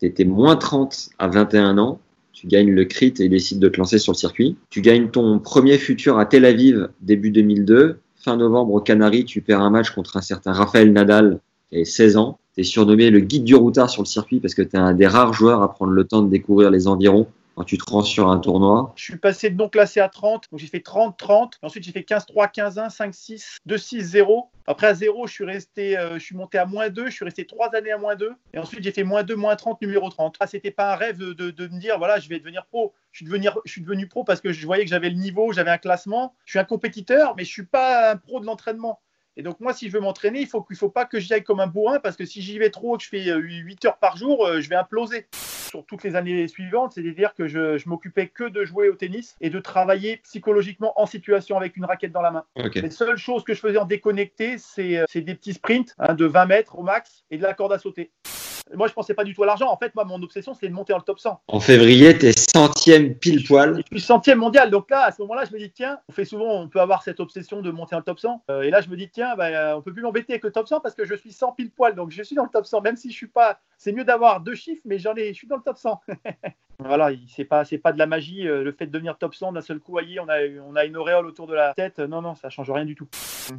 Tu étais moins 30 à 21 ans. Tu gagnes le crit et décides de te lancer sur le circuit. Tu gagnes ton premier futur à Tel Aviv début 2002. Fin novembre aux Canaries, tu perds un match contre un certain Raphaël Nadal qui avait 16 ans. Tu es surnommé le guide du routard sur le circuit parce que tu es un des rares joueurs à prendre le temps de découvrir les environs quand tu te rends sur un tournoi. Je suis passé de non classé à 30, donc j'ai fait 30-30. Ensuite, j'ai fait 15-3, 15-1, 5-6, 2-6, 0. Après, à 0, je suis resté, euh, je suis monté à moins 2. Je suis resté 3 années à moins 2. Et ensuite, j'ai fait moins 2, moins 30, numéro 30. Ah, c'était pas un rêve de, de- me dire, voilà, je vais devenir pro. Je suis, devenu, je suis devenu pro parce que je voyais que j'avais le niveau, j'avais un classement. Je suis un compétiteur, mais je suis pas un pro de l'entraînement. Et donc, moi, si je veux m'entraîner, il faut qu'il faut pas que j'y aille comme un bourrin parce que si j'y vais trop, que je fais euh, 8 heures par jour, euh, je vais imploser sur toutes les années suivantes, c'est-à-dire que je, je m'occupais que de jouer au tennis et de travailler psychologiquement en situation avec une raquette dans la main. Les seules choses que je faisais en déconnecté, c'est euh, c'est des petits sprints hein, de 20 mètres au max et de la corde à sauter. Moi, je pensais pas du tout à l'argent. En fait, moi, mon obsession, c'est de monter dans le top 100. En février, tu es centième pile poil. Je suis centième mondial. Donc là, à ce moment-là, je me dis, tiens, on fait souvent, on peut avoir cette obsession de monter dans le top 100. Euh, et là, je me dis, tiens, bah, euh, on peut plus m'embêter avec le top 100 parce que je suis 100 pile poil. Donc je suis dans le top 100, même si je suis pas. C'est mieux d'avoir deux chiffres, mais j'en ai, je suis dans le top 100. voilà, il- c'est pas, c'est pas de la magie. euh, Le fait de devenir top 100 d'un seul coup, voyez, on a, on a une auréole autour de la tête. Non, non, ça change rien du tout.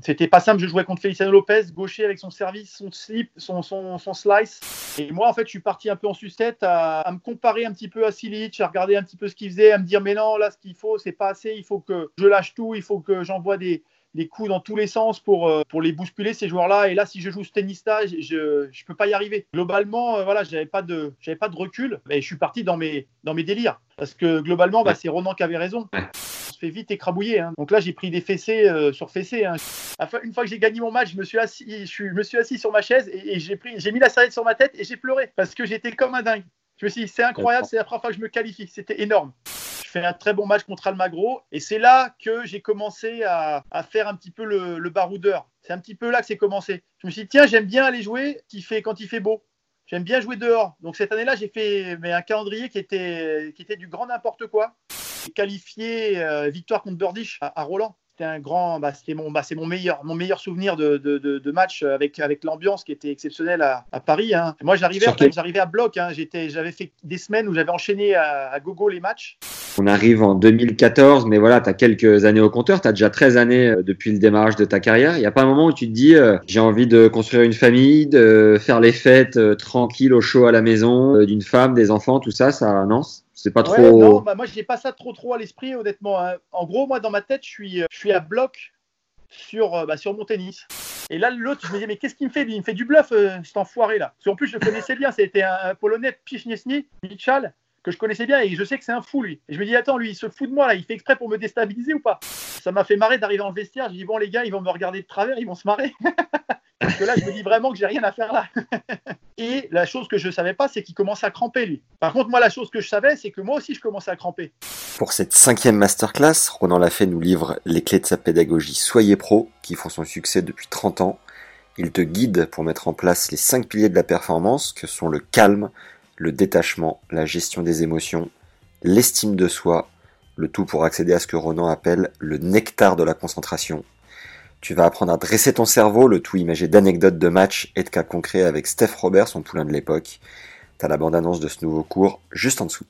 C'était pas simple. Je jouais contre Feliciano Lopez, gaucher avec son service, son slip, son, son, son slice. Et moi, en fait, je suis parti un peu en sucette à, à me comparer un petit peu à Silic, à regarder un petit peu ce qu'il faisait, à me dire, mais non, là, ce qu'il faut, c'est pas assez. Il faut que je lâche tout. Il faut que j'envoie des, des coups dans tous les sens pour, euh, pour les bousculer, ces joueurs-là. Et là, si je joue ce tennis-là, je je peux pas y arriver. Globalement, euh, voilà, j'avais pas de pas de recul, mais je suis parti dans mes, dans mes délires. Parce que globalement, bah, c'est Ronan qui avait raison. On se fait vite écrabouiller. hein. Donc là, j'ai pris des fessées euh, sur fessées. hein. Enfin, une fois que j'ai gagné mon match, je me suis assis, je, suis- je me suis assis sur ma chaise et, et j'ai pris, j'ai mis la serviette sur ma tête et j'ai pleuré parce que j'étais comme un dingue. Je me suis dit, c'est incroyable, c'est la première fois que je me qualifie. C'était énorme. Je fais un très bon match contre Almagro et c'est là que j'ai commencé à, à faire un petit peu le, le baroudeur. C'est un petit peu là que c'est commencé. Je me suis dit, tiens, j'aime bien aller jouer fait, quand il fait beau. J'aime bien jouer dehors. Donc cette année-là, j'ai fait mais, un calendrier qui était, qui était du grand n'importe quoi. J'ai qualifié euh, victoire contre Burdish à, à Roland. C'était un grand, bah, c'était mon, bah, c'est mon meilleur, mon meilleur souvenir de, de, de- de match avec, avec l'ambiance qui était exceptionnelle à, à Paris. hein. Moi, j'arrivais, fait, j'arrivais à bloc. hein. J'étais, j'avais fait des semaines où j'avais enchaîné à, à gogo les matchs. On arrive en 2014, mais voilà, tu as quelques années au compteur, tu as déjà 13 années euh, depuis le démarrage de ta carrière. Il n'y a pas un moment où tu te dis, euh, j'ai envie de construire une famille, de faire les fêtes euh, tranquilles, au chaud à la maison, euh, d'une femme, des enfants, tout ça, ça, non, c'est pas Ouais, trop... non, bah, moi, j'ai pas ça trop trop à l'esprit, honnêtement. hein. En gros, moi, dans ma tête, je suis, je suis à bloc sur, bah, sur mon tennis. Et là, l'autre, je me dis, mais qu'est-ce qu'il me fait? Il me fait du bluff, cet enfoiré là. Parce qu'en plus, je le connaissais bien. C'était un, un Polonais, Pichniesny, Michal, que je connaissais bien et je sais que c'est un fou lui. Et je me dis, attends, lui, il se fout de moi là. Il fait exprès pour me déstabiliser ou pas? Ça m'a fait marrer d'arriver le vestiaire. Je dis, bon, les gars, ils vont me regarder de travers, ils vont se marrer. Parce que là, je me dis vraiment que j'ai rien à faire là. Et la chose que je savais pas, c'est qu'il commence à cramper, lui. Par contre, moi, la chose que je savais, c'est que moi aussi, je commençais à cramper. Pour cette cinquième masterclass, Ronan Lafay nous livre les clés de sa pédagogie Soyez pro, qui font son succès depuis 30 ans. Il te guide pour mettre en place les cinq piliers de la performance, que sont le calme, le détachement, la gestion des émotions, l'estime de soi, le tout pour accéder à ce que Ronan appelle le nectar de la concentration. Tu vas apprendre à dresser ton cerveau, le tout imagé d'anecdotes de matchs et de cas concrets avec Steph Robert, son poulain de l'époque. T'as la bande-annonce de ce nouveau cours juste en dessous.